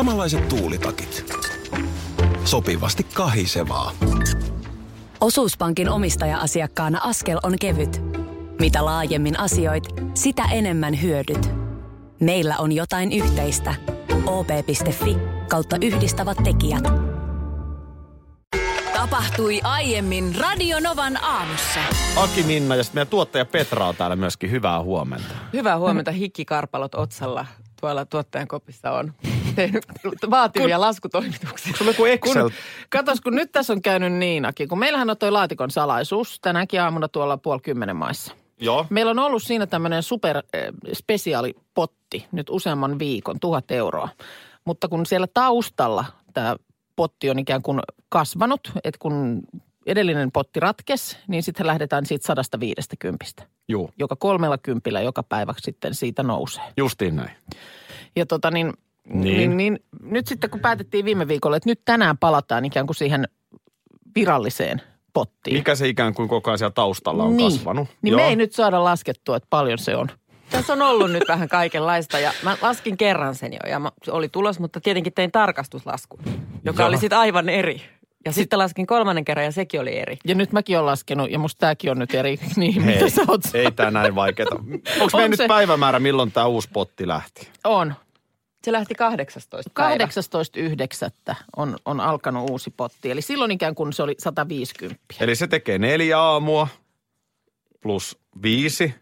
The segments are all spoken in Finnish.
Samanlaiset tuulitakit. Sopivasti kahisevaa. Osuuspankin omistaja-asiakkaana askel on kevyt. Mitä laajemmin asioit, sitä enemmän hyödyt. Meillä on jotain yhteistä. op.fi kautta yhdistävät tekijät. Tapahtui aiemmin Radionovan aamussa. Aki Minna ja sitten meidän tuottaja Petra on täällä myöskin. Hyvää huomenta. Hyvää huomenta. Hikkikarpalot otsalla tuolla tuottajan kopissa on tehnyt vaativia kun, laskutoimituksia. Sulla joku Excel. Kun, katos, kun nyt tässä on käynyt niin, Aki, kun meillähän on toi laatikon salaisuus tänäkin aamuna tuolla puoli kymmenen maissa. Joo. Meillä on ollut siinä tämmöinen super äh, spesiaalipotti nyt useamman viikon, tuhat euroa. Mutta kun siellä taustalla tämä potti on ikään kuin kasvanut, että kun edellinen potti ratkes, niin sitten lähdetään siitä 150, Joo. joka kolmella kympillä joka päivä sitten siitä nousee. Justiin näin. Ja tota niin, Niin. niin. niin nyt sitten kun päätettiin viime viikolla, että nyt tänään palataan ikään kuin siihen viralliseen pottiin. Mikä se ikään kuin koko ajan siellä taustalla on niin. kasvanut? Niin me ei nyt saada laskettua, että paljon se on. Tässä on ollut nyt vähän kaikenlaista ja mä laskin kerran sen jo ja mä, se oli tulos, mutta tietenkin tein tarkastuslaskun, joka Joo. oli sitten aivan eri. Ja sitten laskin kolmannen kerran ja sekin oli eri. Ja nyt mäkin olen laskenut, ja musta tämäkin on nyt eri, niin Hei, mitä sä oot ei tämä näin vaikeeta. Onko On meillä nyt se. päivämäärä, milloin tämä uusi potti lähti? On. Se lähti 18. päivä. 18.9. On, on alkanut uusi potti. Eli silloin ikään kuin se oli 150. Eli se tekee neljä aamua plus viisi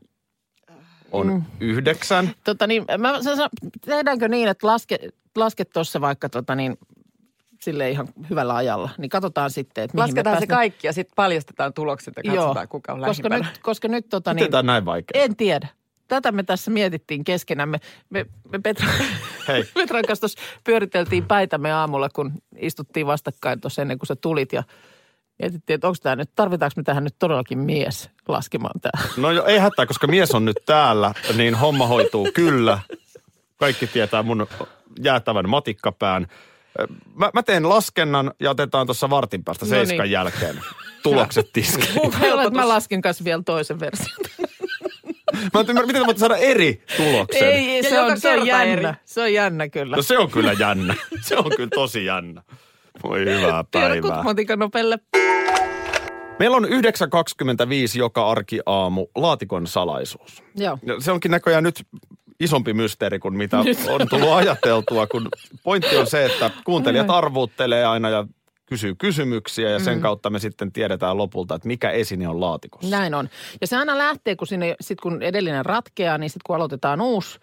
on Mm. yhdeksän. Tota niin, mä, sä, sä, tehdäänkö niin, että laske, laske tuossa vaikka tota niin, sille ihan hyvällä ajalla. Niin katsotaan sitten, että mihin Lasketaan me se kaikki ja sitten paljastetaan tulokset ja katsotaan, Joo, kuka on koska lähimpänä. nyt, koska nyt tota Miten niin, tämä on näin vaikea? en tiedä. Tätä me tässä mietittiin keskenämme. Me, me Petra, Hei. Petran kanssa tuossa pyöriteltiin päitämme aamulla, kun istuttiin vastakkain tuossa ennen kuin sä tulit ja mietittiin, että onko tämä nyt, tarvitaanko me tähän nyt todellakin mies laskemaan tämä. No jo, ei hätää, koska mies on nyt täällä, niin homma hoituu kyllä. Kaikki tietää mun jäätävän matikkapään. Mä, mä teen laskennan ja otetaan tuossa vartin päästä No seiskan niin. jälkeen tulokset tiskiin. Mä, mä lasken kanssa vielä toisen version. Mä en ymmärrä, miten te voitte saada eri tuloksen. Ei, Ja se on, se on jännä. eri. Se on jännä kyllä. No se on kyllä jännä. Se on kyllä tosi jännä. Voi hyvää Tiedä päivää. kukmatikanopelle. Meillä on 9.25 joka arki aamu laatikon salaisuus. Joo. Ja Se onkin näköjään nyt isompi mysteeri kuin mitä on tullut ajateltua, kun pointti on se, että kuuntelijat arvuuttelee aina ja kysyy kysymyksiä ja sen kautta me sitten tiedetään lopulta, että mikä esine on laatikossa. Näin on. Ja se aina lähtee, kun, sinne, sit kun edellinen ratkeaa, niin sitten kun aloitetaan uusi,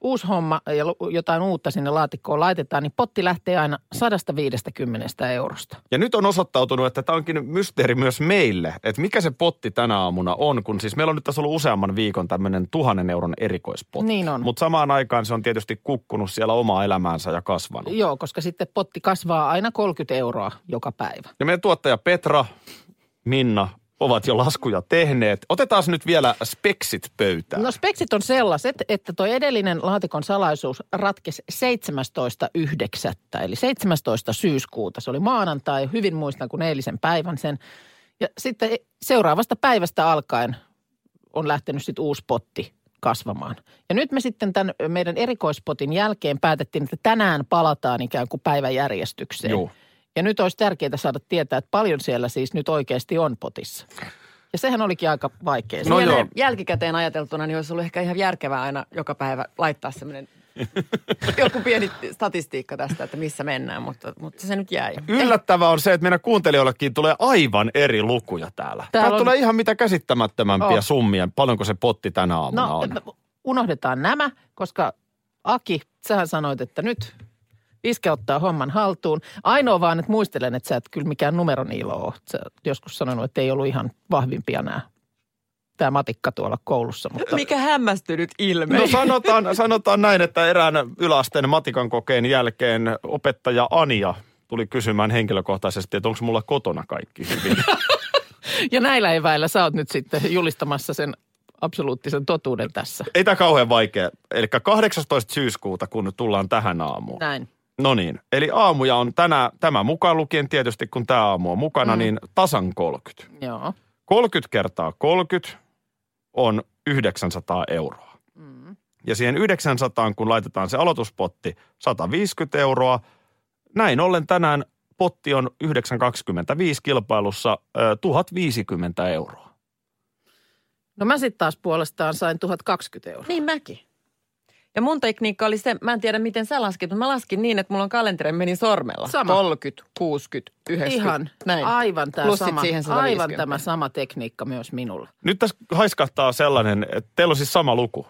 uusi homma ja jotain uutta sinne laatikkoon laitetaan, niin potti lähtee aina 150 eurosta. Ja nyt on osoittautunut, että tämä onkin mysteeri myös meille, että mikä se potti tänä aamuna on, kun siis meillä on nyt tässä ollut useamman viikon tämmöinen tuhannen euron erikoispotti. Niin on. Mutta samaan aikaan se on tietysti kukkunut siellä omaa elämäänsä ja kasvanut. Joo, koska sitten potti kasvaa aina 30 euroa joka päivä. Ja meidän tuottaja Petra, Minna ovat jo laskuja tehneet. Otetaan nyt vielä speksit pöytään. No speksit on sellaiset, että tuo edellinen laatikon salaisuus ratkesi 17.9. eli 17. syyskuuta. Se oli maanantai, hyvin muistan kuin eilisen päivän sen. Ja sitten seuraavasta päivästä alkaen on lähtenyt sitten uusi potti kasvamaan. Ja nyt me sitten tämän meidän erikoispotin jälkeen päätettiin, että tänään palataan ikään kuin päiväjärjestykseen. Joo. Ja nyt olisi tärkeää saada tietää, että paljon siellä siis nyt oikeasti on potissa. Ja sehän olikin aika vaikea. No joo. Jälkikäteen ajateltuna, niin olisi ollut ehkä ihan järkevää aina joka päivä laittaa semmoinen joku pieni statistiikka tästä, että missä mennään, mutta, mutta se nyt jäi. Yllättävää on se, että meidän kuuntelijoillekin tulee aivan eri lukuja täällä. Täällä, Täällä täällä on- tulee ihan mitä käsittämättömämpiä Oh. summia, paljonko se potti tänä aamuna No, on. unohdetaan nämä, koska Aki, sähän sanoit, että nyt Iske ottaa homman haltuun. Ainoa vaan, että muistelen, että sä et kyllä mikään numeroniilo ole. Sä joskus sanonut, että ei ollut ihan vahvimpia nämä, tämä matikka tuolla koulussa. Mutta Mikä hämmästynyt ilme. No sanotaan, sanotaan näin, että erään yläasteen matikan kokeen jälkeen opettaja Ania tuli kysymään henkilökohtaisesti, että onko mulla kotona kaikki hyvin. Ja näillä eväillä sä oot nyt sitten julistamassa sen absoluuttisen totuuden tässä. Ei tämä kauhean vaikea. Eli 18. syyskuuta, kun tullaan tähän aamuun. Näin. No niin, eli aamuja on tänä, tämä mukaan lukien tietysti, kun tämä aamu on mukana, mm. niin tasan 30. Joo. 30 kertaa 30 on 900 euroa. Mm. ja siihen 900 kun laitetaan se aloituspotti 150 euroa. Näin ollen tänään potti on 9,25 kilpailussa ö, 1050 euroa. No mä sitten taas puolestaan sain 1020 euroa. Niin mäkin. Ja mun tekniikka oli se, mä en tiedä miten sä laskit, mutta mä laskin niin, että mulla on kalenteri meni sormella. Sama. 30, 60, 90. Ihan, näin. aivan tämä Plus sama, siihen aivan 150. tämä sama tekniikka myös minulla. Nyt tässä haiskahtaa sellainen, että teillä on siis sama luku.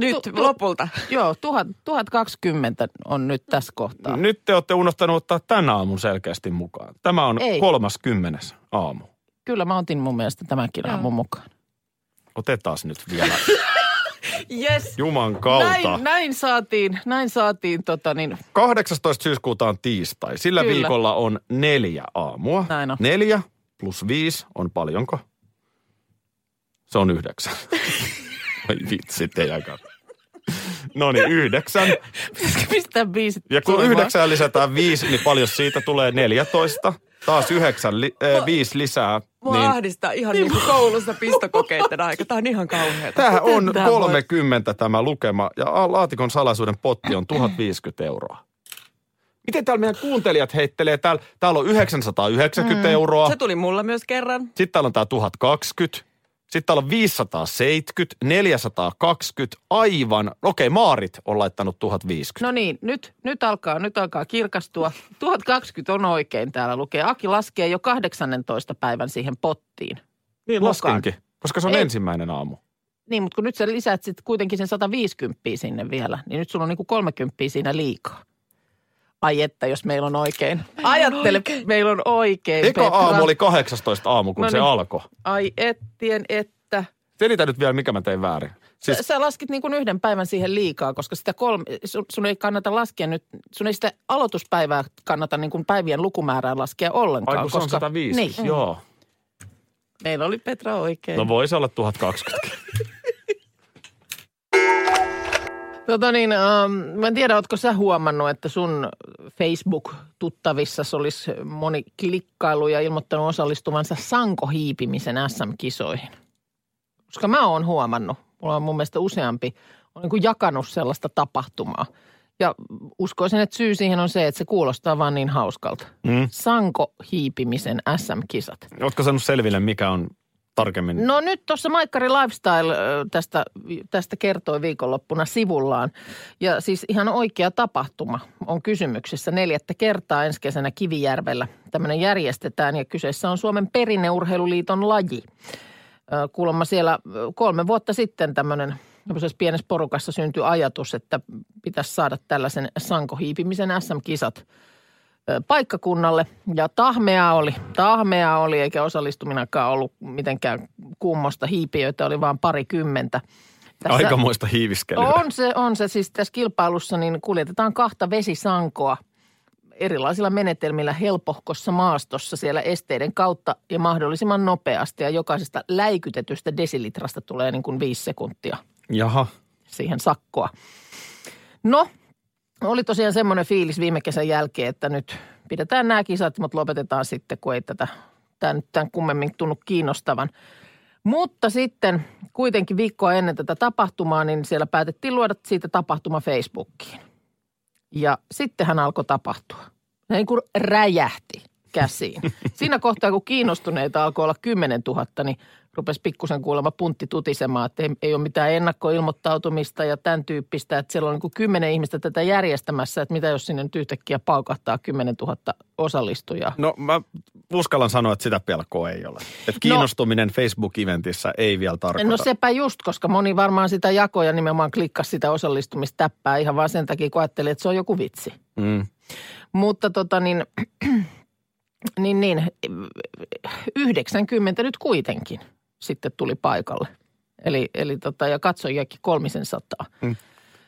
Nyt Tu- tu- lopulta. Joo, 1000, 1020 on nyt tässä kohtaa. Nyt te olette unohtanut ottaa tänä aamun selkeästi mukaan. Tämä on Ei. kolmas kymmenes aamu. Kyllä mä otin mun mielestä tämänkin Joo. aamun mukaan. Otetaan nyt vielä. Yes. Juman kautta. Näin, näin saatiin, näin saatiin tota niin, 18. syyskuuta on tiistai. Sillä Kyllä. viikolla on neljä aamua. Näin on. Neljä plus viisi on paljonko? Se on yhdeksän. Oi vitsi, teidän. No niin, yhdeksän. pitäisikö pistää biisit Ja kun soimaan? yhdeksään lisätään viisi, niin paljon siitä tulee 14. Taas yhdeksän, li, äh, viisi lisää. Mua Niin ahdistaa ihan niin kuin koulussa pistokokeiden aika. Tää on ihan kauheata. Tämähän on voi- 30 tämä lukema ja laatikon salaisuuden potti on 1050 euroa. Miten täällä meidän kuuntelijat heittelee? Täällä, täällä on 990 euroa. Se tuli mulla myös kerran. Sitten täällä on tämä 1020. Sitten täällä on 570, 420, aivan. Okei, Maarit on laittanut 1050. No niin, nyt, nyt, alkaa, nyt alkaa kirkastua. 1020 on oikein täällä lukee. Aki laskee jo 18 päivän siihen pottiin. niin mukaan. laskenkin, koska se on Ei. ensimmäinen aamu. Niin, mutta kun nyt sä lisäät sitten kuitenkin sen 150 sinne vielä, niin nyt sulla on niin kuin 30 siinä liikaa. Ai että, jos meillä on oikein. Ajattele, meillä on oikein. Eka Petra. aamu oli 18 aamu, kun No se niin. alkoi. Ai ettien, että. Selitä nyt vielä, mikä mä tein väärin. Siis... Sä, sä laskit niin kuin yhden päivän siihen liikaa, koska sitä kolme, sun, sun ei kannata laskea nyt, sun ei sitä aloituspäivää kannata niin kuin päivien lukumäärää laskea ollenkaan. ai kun se on koska, 150, Niin, joo. meillä oli Petra oikein. No voisi olla 1020. Tota niin, ähm, mä en tiedä, ootko sä huomannut, että sun Facebook-tuttavissa olisi moni klikkailu ja ilmoittanut osallistuvansa sankohiipimisen SM-kisoihin. Koska mä oon huomannut, mulla on mun mielestä useampi, on niin kuin jakanut sellaista tapahtumaa. Ja uskoisin, että syy siihen on se, että se kuulostaa vaan niin hauskalta. Mm. Sankohiipimisen SM-kisat. Ootko saanut selville, mikä on tarkemmin? No nyt tuossa Maikkari Lifestyle tästä, tästä kertoi viikonloppuna sivullaan. Ja siis ihan oikea tapahtuma on kysymyksessä neljättä kertaa ensi kesänä Kivijärvellä. Tämmöinen järjestetään ja kyseessä on Suomen perinneurheiluliiton laji. Kuulemma siellä kolme vuotta sitten tämmöinen pienessä porukassa syntyi ajatus, että pitäisi saada tällaisen sankohiipimisen SM-kisat paikkakunnalle. Ja tahmea oli, tahmea oli, eikä osallistuminakaan ollut mitenkään kummosta. Hiipiöitä oli vain parikymmentä. Aikamoista hiiviskelyä. on se, on se. Siis tässä kilpailussa niin kuljetetaan kahta vesisankoa erilaisilla menetelmillä helpohkossa maastossa siellä esteiden kautta ja mahdollisimman nopeasti. Ja jokaisesta läikytetystä desilitrasta tulee niin kuin viisi sekuntia Jaha. siihen sakkoa. No, oli tosiaan semmoinen fiilis viime kesän jälkeen, että nyt pidetään nämä kisat, mutta lopetetaan sitten, kun ei tätä, tämä nyt tämän kummemmin tunnu kiinnostavan. Mutta sitten kuitenkin viikkoa ennen tätä tapahtumaa, niin siellä päätettiin luoda siitä tapahtuma Facebookiin. Ja sittenhän alkoi tapahtua. Niin kuin räjähti käsiin. Siinä kohtaa, kun kiinnostuneita alkoi olla 10 000, niin rupesi pikkusen kuulemma puntti tutisemaan, että ei, ei ole mitään ennakkoilmoittautumista ja tämän tyyppistä, että siellä on niin kymmenen ihmistä tätä järjestämässä, että mitä jos sinne nyt yhtäkkiä paukahtaa 10 000 osallistujaa. No mä uskallan sanoa, että sitä pelkoa ei ole. Että kiinnostuminen Facebook-eventissä ei vielä tarkoita. No sepä just, koska moni varmaan sitä jakoja nimenomaan klikkasi sitä osallistumistäppää ihan vaan sen takia, kun että se on joku vitsi. Mm. Mutta tota niin, niin, niin 90 nyt kuitenkin sitten tuli paikalle. Eli, eli tota, ja katsojiakin kolmisen sataa. Mm.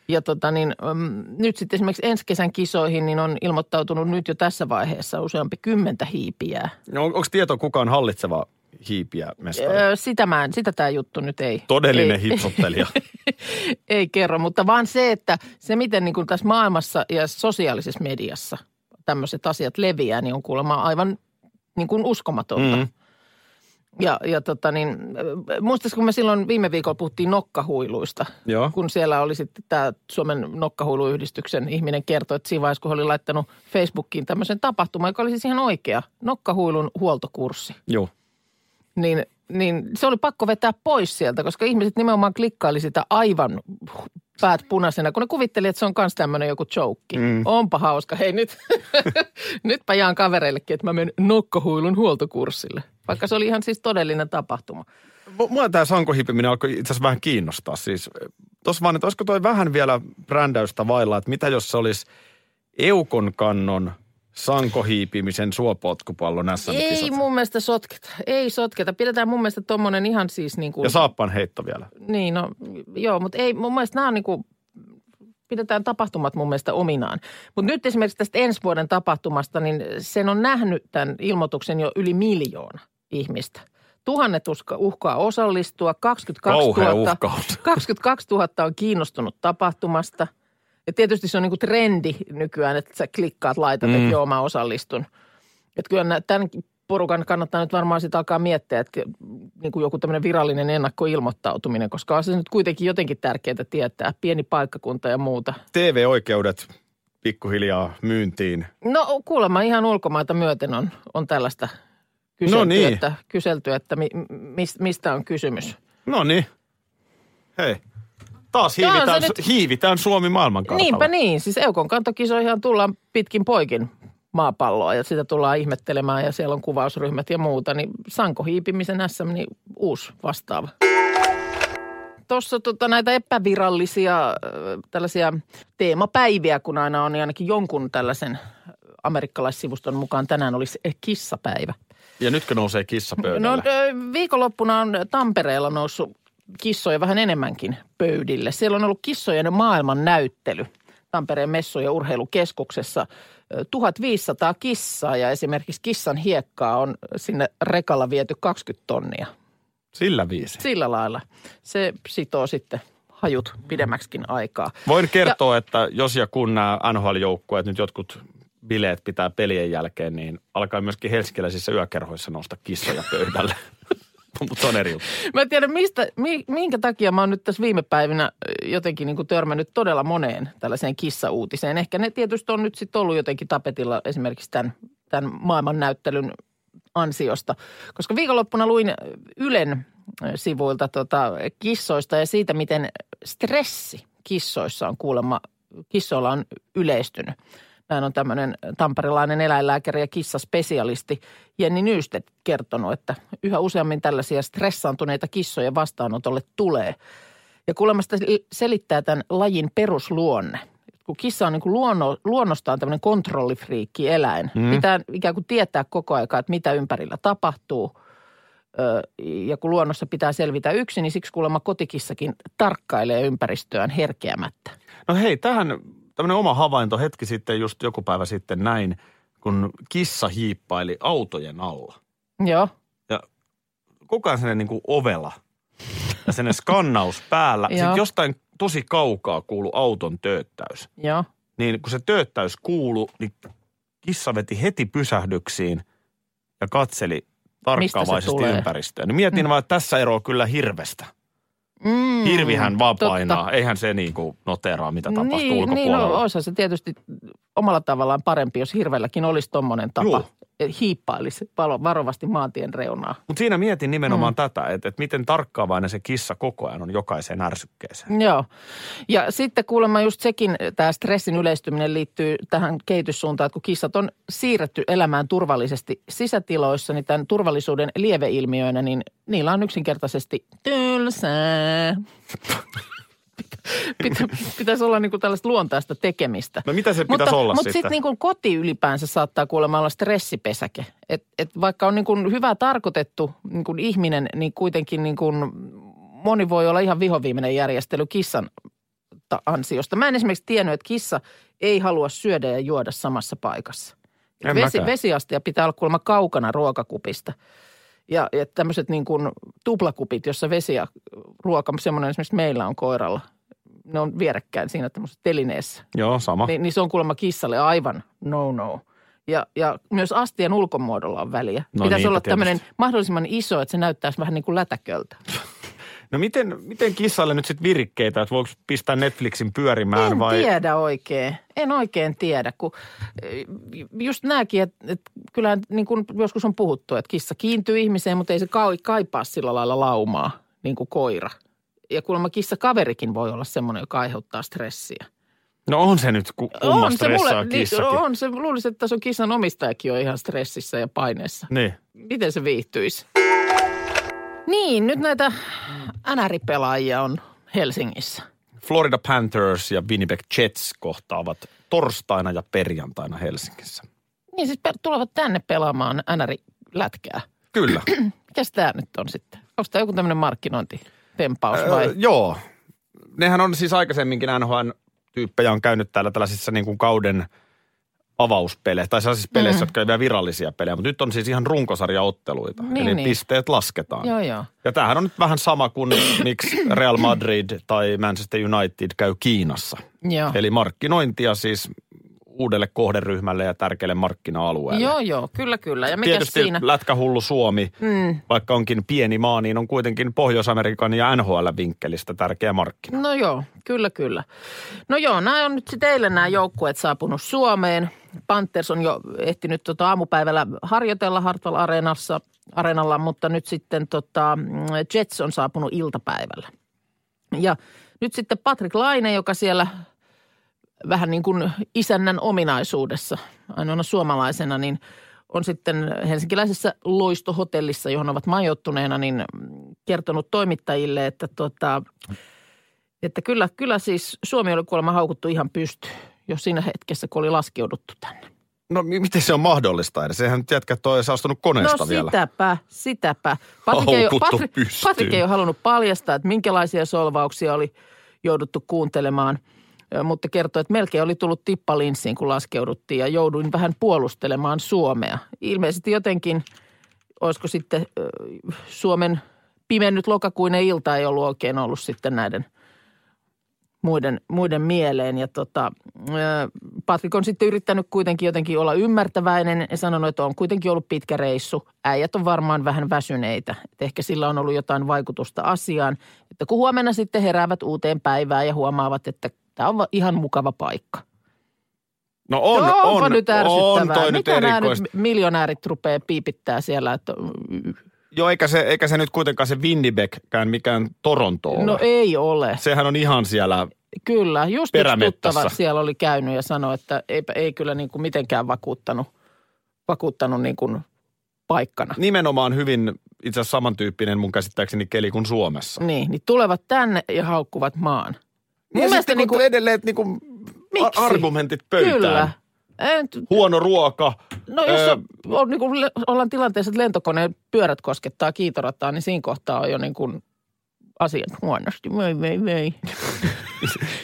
Ja tota niin, mm, nyt sitten esimerkiksi ensi kesän kisoihin niin on ilmoittautunut nyt jo tässä vaiheessa useampi kymmentä hiipijää. No, onko tieto kukaan hallitseva hiipiä mestari? Öö, sitä, mä en, sitä tämä juttu nyt ei. Todellinen ei, hitsottelija. ei kerro, mutta vaan se, että se miten niin kuin tässä maailmassa ja sosiaalisessa mediassa tämmöiset asiat leviää, niin on kuulemma aivan niin kuin uskomatonta. Mm. Ja, ja tota niin, äh, muistaisiko kun me silloin viime viikolla puhuttiin nokkahuiluista, Joo. kun siellä oli sitten tämä Suomen nokkahuiluyhdistyksen ihminen kertoi, että siinä vaiheessa, kun oli laittanut Facebookiin tämmöisen tapahtuman, joka oli siis ihan oikea, nokkahuilun huoltokurssi, Joo. niin, niin se oli pakko vetää pois sieltä, koska ihmiset nimenomaan klikkaili sitä aivan päät punaisena, kun ne kuvitteli, että se on myös tämmöinen joku joke. Mm. Onpa hauska. Hei nyt, nytpä jaan kavereillekin, että mä menen nokkahuilun huoltokurssille. Vaikka se oli ihan siis todellinen tapahtuma. Mu- Mua tämä sankohiipiminen alkoi itse asiassa vähän kiinnostaa. Siis tuossa vaan, että olisiko toi vähän vielä brändäystä vailla, että mitä jos se olisi Eukon kannon sankohiipimisen suopotkupallon Ei SM-kisat. mun mielestä sotketa. Ei sotketa. Pidetään mun mielestä tommonen ihan siis niin kuin... Ja saappan heitto vielä. Niin, no joo, mutta ei mun mielestä nämä on niin kuin, pidetään tapahtumat mun mielestä ominaan. Mutta nyt esimerkiksi tästä ensi vuoden tapahtumasta, niin sen on nähnyt tämän ilmoituksen jo yli miljoona ihmistä. Tuhannet uska- uhkaa osallistua, 22 Kauhea 000, uhkaus. 22 000 on kiinnostunut tapahtumasta. Ja tietysti se on niin kuin trendi nykyään, että sä klikkaat, laitat, mm. että joo mä osallistun. Että kyllä tämän porukan kannattaa nyt varmaan sitten alkaa miettiä, että niin kuin joku tämmöinen virallinen ennakkoilmoittautuminen, koska on se nyt kuitenkin jotenkin tärkeää tietää, pieni paikkakunta ja muuta. TV-oikeudet pikkuhiljaa myyntiin. No kuulemma ihan ulkomaita myöten on, on tällaista kyselty, No niin. että, kyselty, että mi, mis, mistä on kysymys. No niin. Hei. Taas hiivitään, se nyt- hiivitään Suomi maailmankartalla. Niinpä niin, siis Eukon kantokisoihin tullaan pitkin poikin maapalloa ja sitä tullaan ihmettelemään ja siellä on kuvausryhmät ja muuta, niin sankohiipimisen SM, niin uusi vastaava. Tuossa tota, näitä epävirallisia äh, tällaisia teemapäiviä, kun aina on, niin ainakin jonkun tällaisen amerikkalaissivuston mukaan tänään olisi eh, kissapäivä. Ja nytkö nousee kissa No pöydälle? ö, viikonloppuna on Tampereella noussut kissoja vähän enemmänkin pöydille. Siellä on ollut kissojen maailman näyttely Tampereen messu- ja urheilukeskuksessa. Ö, 1500 kissaa ja esimerkiksi kissan hiekkaa on sinne rekalla viety 20 tonnia. Sillä viisi. Sillä lailla. Se sitoo sitten hajut pidemmäksikin aikaa. Voin kertoa, että jos ja kun nämä NHL-joukkueet, nyt jotkut bileet pitää pelien jälkeen, niin alkaa myöskin helsinkiläisissä yökerhoissa nousta kissoja pöydälle. Mutta on eri. Mä en tiedä, mistä, mi, minkä takia mä oon nyt tässä viime päivinä jotenkin niin kuin törmännyt todella moneen tällaiseen kissauutiseen. Ehkä ne tietysti on nyt sitten ollut jotenkin tapetilla esimerkiksi tämän, tämän maailmannäyttelyn ansiosta. Koska viikonloppuna luin Ylen sivuilta tota, kissoista ja siitä, miten stressi kissoissa on kuulemma, kissoilla on yleistynyt. Näin on tämmöinen tamperilainen eläinlääkäri ja kissaspesialisti Jenni Nyystedt kertonut, että yhä useammin tällaisia stressaantuneita kissoja vastaanotolle tulee. Ja kuulemma sitä selittää tämän lajin perusluonne. Kun kissa on niin kuin luonno, luonnostaan tämmöinen kontrollifriikki eläin, mm. pitää ikään kuin tietää koko aika, että mitä ympärillä tapahtuu. Ja kun luonnossa pitää selvitä yksin, niin siksi kuulemma kotikissakin tarkkailee ympäristöään herkeämättä. No hei, tähän tämmöinen oma havainto hetki sitten, just joku päivä sitten näin, kun kissa hiippaili autojen alla. Joo. Ja ajan sellainen niin kuin ovela ja sellainen skannaus päällä. Sitten jostain tosi kaukaa kuulu auton tööttäys. Joo. Niin kun se tööttäys kuulu, niin kissa veti heti pysähdyksiin ja katseli tarkkaavaisesti ympäristöä. Niin mietin mm. vaan, että tässä eroa kyllä hirvestä. Mm, Hirvihän vaan totta. painaa. Eihän se niin kuin noteraa, mitä tapahtuu niin, Niin, ulkopuolella. no, olisihan se tietysti omalla tavallaan parempi, jos hirvelläkin olisi tommonen tapa. Joo. Hiippailisi varovasti maantien reunaa. Mutta siinä mietin nimenomaan mm. tätä, että, että miten tarkkaavainen se kissa koko ajan on jokaiseen ärsykkeeseen. Joo. Ja sitten kuulemma just sekin, tämä stressin yleistyminen liittyy tähän kehityssuuntaan, että kun kissat on siirretty elämään turvallisesti sisätiloissa, niin tämän turvallisuuden lieveilmiöinä, niin niillä on yksinkertaisesti tylsää. Pitä, pitäisi olla niin kuin tällaista luontaista tekemistä. No mitä se pitäisi mutta, olla mutta sitten? niin kuin koti ylipäänsä saattaa kuulemma olla stressipesäke. Et, et vaikka on niin kuin hyvä tarkoitettu niin kuin ihminen, niin kuitenkin niin kuin moni voi olla ihan vihoviimeinen järjestely kissan ta- ansiosta. Mä en esimerkiksi tiennyt, että kissa ei halua syödä ja juoda samassa paikassa. En Vesi, mäkään. vesiastia pitää olla kuulemma kaukana ruokakupista. Ja, ja tämmöiset niin kuin tuplakupit, jossa vesi ja ruoka, semmoinen esimerkiksi meillä on koiralla, ne on vierekkäin siinä tämmöisessä telineessä. Joo, sama. Niin, niin se on kuulemma kissalle aivan no-no. Ja, ja myös astien ulkomuodolla on väliä. No Pitäisi niinpä olla tämmöinen mahdollisimman iso, että se näyttäisi vähän niin kuin lätäköltä. No miten, miten kissalle nyt sitten virikkeitä, että voiko pistää Netflixin pyörimään En vai? tiedä oikein. En oikein tiedä, kun eh, just nämäkin, että, että kyllähän niin kuin joskus on puhuttu, että kissa kiintyy ihmiseen, mutta ei se ka- kaipaa sillä lailla laumaa, niin kuin koira. Ja kuulemma kissa kaverikin voi olla semmoinen, joka aiheuttaa stressiä. No on se nyt, ku, kumma stressaa niin, kissakin. on se, luulisin, että sun kissan omistajakin on ihan stressissä ja paineessa. Niin. Miten se viihtyisi? Niin, nyt näitä NR-pelaajia on Helsingissä. Florida Panthers ja Winnipeg Jets kohtaavat torstaina ja perjantaina Helsingissä. Niin siis tulevat tänne pelaamaan NR-lätkää. Kyllä. Mikäs tämä nyt on sitten? Onko tämä joku tämmöinen markkinointitempaus vai? Öö, joo. Nehän on siis aikaisemminkin NHL-tyyppejä on käynyt täällä tällaisissa niin kuin kauden avauspeleissä, tai sellaisissa peleissä, mm. jotka ei vielä virallisia pelejä, mutta nyt on siis ihan runkosarjaotteluita. Niin, eli niin. pisteet lasketaan. Joo, joo. Ja tämähän on nyt vähän sama kuin miksi Real Madrid tai Manchester United käy Kiinassa. Joo. Eli markkinointia siis uudelle kohderyhmälle ja tärkeälle markkina-alueelle. Joo, joo, kyllä, kyllä. Ja mikä Tietysti siinä? lätkähullu Suomi, Mm. vaikka onkin pieni maa, niin on kuitenkin Pohjois-Amerikan ja NHL-vinkkelistä tärkeä markkina. No joo, kyllä, kyllä. No joo, nämä on nyt sitten eilen nämä joukkueet saapunut Suomeen. Panthers on jo ehtinyt tota aamupäivällä harjoitella Hartwall Areenassa, areenalla, mutta nyt sitten tota, Jets on saapunut iltapäivällä. Ja nyt sitten Patrick Laine, joka siellä vähän niin kuin isännän ominaisuudessa, ainoana suomalaisena, niin on sitten helsinkiläisessä loistohotellissa, johon ovat majoittuneena, niin kertonut toimittajille, että, tota, että kyllä, kyllä siis Suomi oli kuulemma haukuttu ihan pystyyn jo siinä hetkessä, kun oli laskeuduttu tänne. No mi- miten se on mahdollista edes? Sehän nyt jätkät on saastunut koneesta no vielä. sitäpä, sitäpä. Patrik ei, Haukuttu Patrik, ei ole halunnut paljastaa, että minkälaisia solvauksia oli jouduttu kuuntelemaan, mutta kertoi, että melkein oli tullut tippalinssiin, kun laskeuduttiin ja jouduin vähän puolustelemaan Suomea. Ilmeisesti jotenkin, olisiko sitten Suomen pimennyt lokakuinen ilta ei ollut oikein ollut sitten näiden muiden, muiden mieleen. Ja tota, Patrik on sitten yrittänyt kuitenkin jotenkin olla ymmärtäväinen ja sanonut, että on kuitenkin ollut pitkä reissu. Äijät on varmaan vähän väsyneitä. Et ehkä sillä on ollut jotain vaikutusta asiaan. Että kun huomenna sitten heräävät uuteen päivään ja huomaavat, että tämä on ihan mukava paikka. No on, Joo, onpa on, nyt on toi nyt Mitä nämä erikoista. nyt miljonäärit rupeaa piipittää siellä, että Joo, eikä se, eikä se nyt kuitenkaan se Winnipegkään mikään Toronto ole. no ei ole. Sehän on ihan siellä, Kyllä, just tuttava siellä oli käynyt ja sanoi, että ei, ei kyllä niin kuin mitenkään vakuuttanut, vakuuttanut niin kuin paikkana. nimenomaan hyvin itse asiassa samantyyppinen mun käsittääkseni keli kuin Suomessa. Niin, niin tulevat tänne ja haukkuvat maan. Niin ja sitten kun edelleen, että niinku Miksi? argumentit pöytään. Kyllä. Nyt- Huono ruoka. No jos Öö, on, niin kuin, ollaan tilanteessa, että lentokoneen pyörät koskettaa kiitorataa, niin siinä kohtaa on jo niin kuin asiat huonosti. Voi, voi, voi.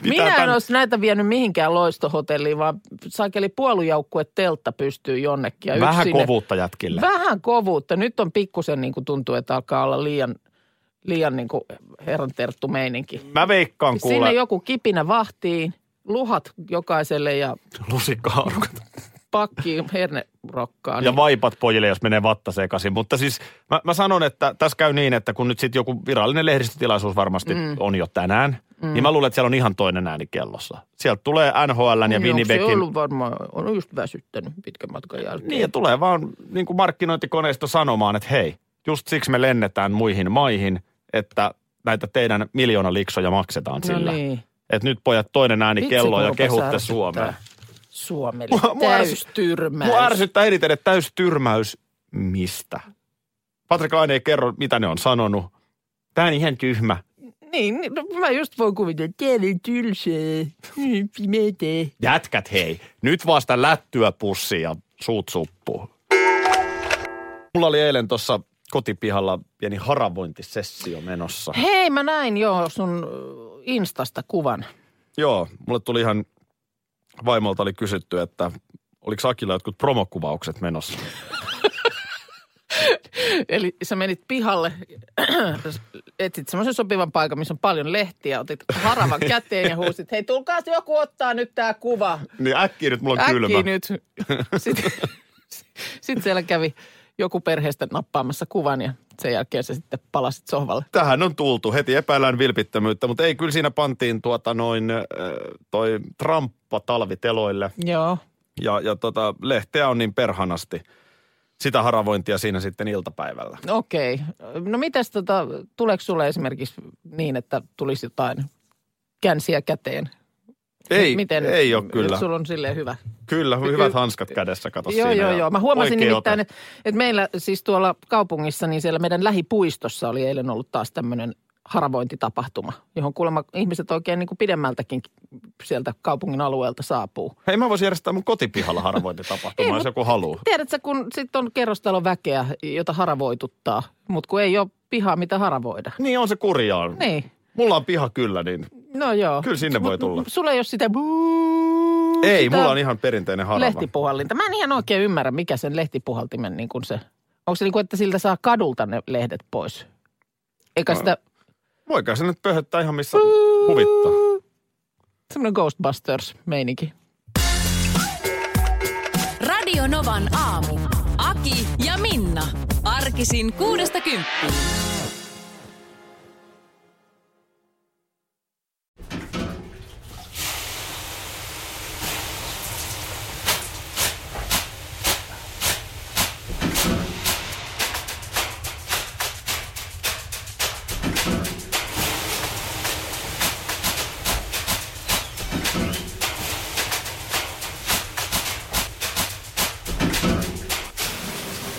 Minä en tän- olisi näitä vienyt mihinkään loistohotelliin, vaan saakeli puolujoukkue teltta pystyy jonnekin. Ja Vähän sinne- kovuutta jätkille. Vähän kovuutta. Nyt on pikkusen niin kuin tuntuu, että alkaa olla liian, liian niin kuin herran terttu meininki. Mä veikkaan Sinne kuule joku kipinä vahtiin, luhat jokaiselle ja lusikkahaarukat. pakki hernerokkaan. Ja vaipat pojille, jos menee vatta sekaisin. Mutta siis mä, mä sanon, että tässä käy niin, että kun nyt sitten joku virallinen lehdistötilaisuus varmasti mm. on jo tänään, mm. niin mä luulen, että siellä on ihan toinen ääni kellossa. Sieltä tulee NHL ja Niin, onko se ollut varmaan, on just väsyttänyt pitkän matkan jälkeen. Niin ja tulee vaan niin kuin markkinointikoneisto sanomaan, että hei, just siksi me lennetään muihin maihin, että näitä teidän miljoona liksoja maksetaan no sillä. niin. Että nyt pojat toinen ääni Vitsi, kello ja kehutte Suomea. Suomelle Mua- mua täystyrmäys. Mua ärsyttää eniten, että täys tyrmäys mistä? Patrik Laine ei kerro, mitä ne on sanonut. Tää on ihan tyhmä. Niin, niin, no, mä just voin kuvitella, että täällä on tylsää, pimeetä. Jätkät hei, nyt vasta lättyä pussi ja suut suppuu. Mulla oli eilen tuossa kotipihalla pieni haravointisessio menossa. Hei, mä näin jo sun Instasta kuvan. Joo, mulle tuli ihan vaimolta oli kysytty, että oliko Akilla jotkut promokuvaukset menossa. Eli sä menit pihalle etsit semmoisen sopivan paikan, missä on paljon lehtiä, otit haravan käteen ja huusit, hei tulkaa joku ottaa nyt tämä kuva. Niin äkkiä nyt mulla on Äkkiä kylmä. nyt. Sitten sit siellä kävi joku perheestä nappaamassa kuvan ja sen jälkeen sä sitten palasit sohvalle. Tähän on tultu. Heti epäillään vilpittömyyttä, mutta ei, kyllä siinä pantiin tuota noin äh, toi tramppa talviteloille. Joo. Ja, ja tota, lehteä on niin perhanasti. Sitä haravointia siinä sitten iltapäivällä. Okei. No mitäs tota, tuleeko sulle esimerkiksi niin, että tulisi jotain känsiä käteen? Ei, ei ole kyllä. Sulla on silleen hyvä. Kyllä, hyvät hanskat kädessä, kato Joo, siinä. joo, joo. Mä huomasin nimittäin, että, että meillä siis tuolla kaupungissa, niin siellä meidän lähipuistossa oli eilen ollut taas tämmöinen haravointitapahtuma, johon kuulemma ihmiset oikein niin kuin pidemmältäkin sieltä kaupungin alueelta saapuu. Hei, mä voisin järjestää mun kotipihalla haravointitapahtuma, Ei, jos joku haluaa. Tiedätkö, kun sitten on kerrostalon väkeä, jota haravoituttaa, mutta kun ei ole pihaa, mitä haravoida. Niin on se kurjaa. Niin. Mulla on piha kyllä, niin No joo. Kyllä sinne voi tulla. Sulla ei ole sitä... buu- ei, sitä mulla on ihan perinteinen harava. Lehtipuhallinta. Mä en ihan oikein ymmärrä, mikä sen lehtipuhaltimen niin kuin se... Onko se niin kuin, että siltä saa kadulta ne lehdet pois? Eikä No. sitä... Voikaa se nyt pöhöttää ihan missä huvittaa. Semmoinen Ghostbusters-meininki. Radio Novan aamu. Aki ja Minna. Arkisin kuudesta kymppiin.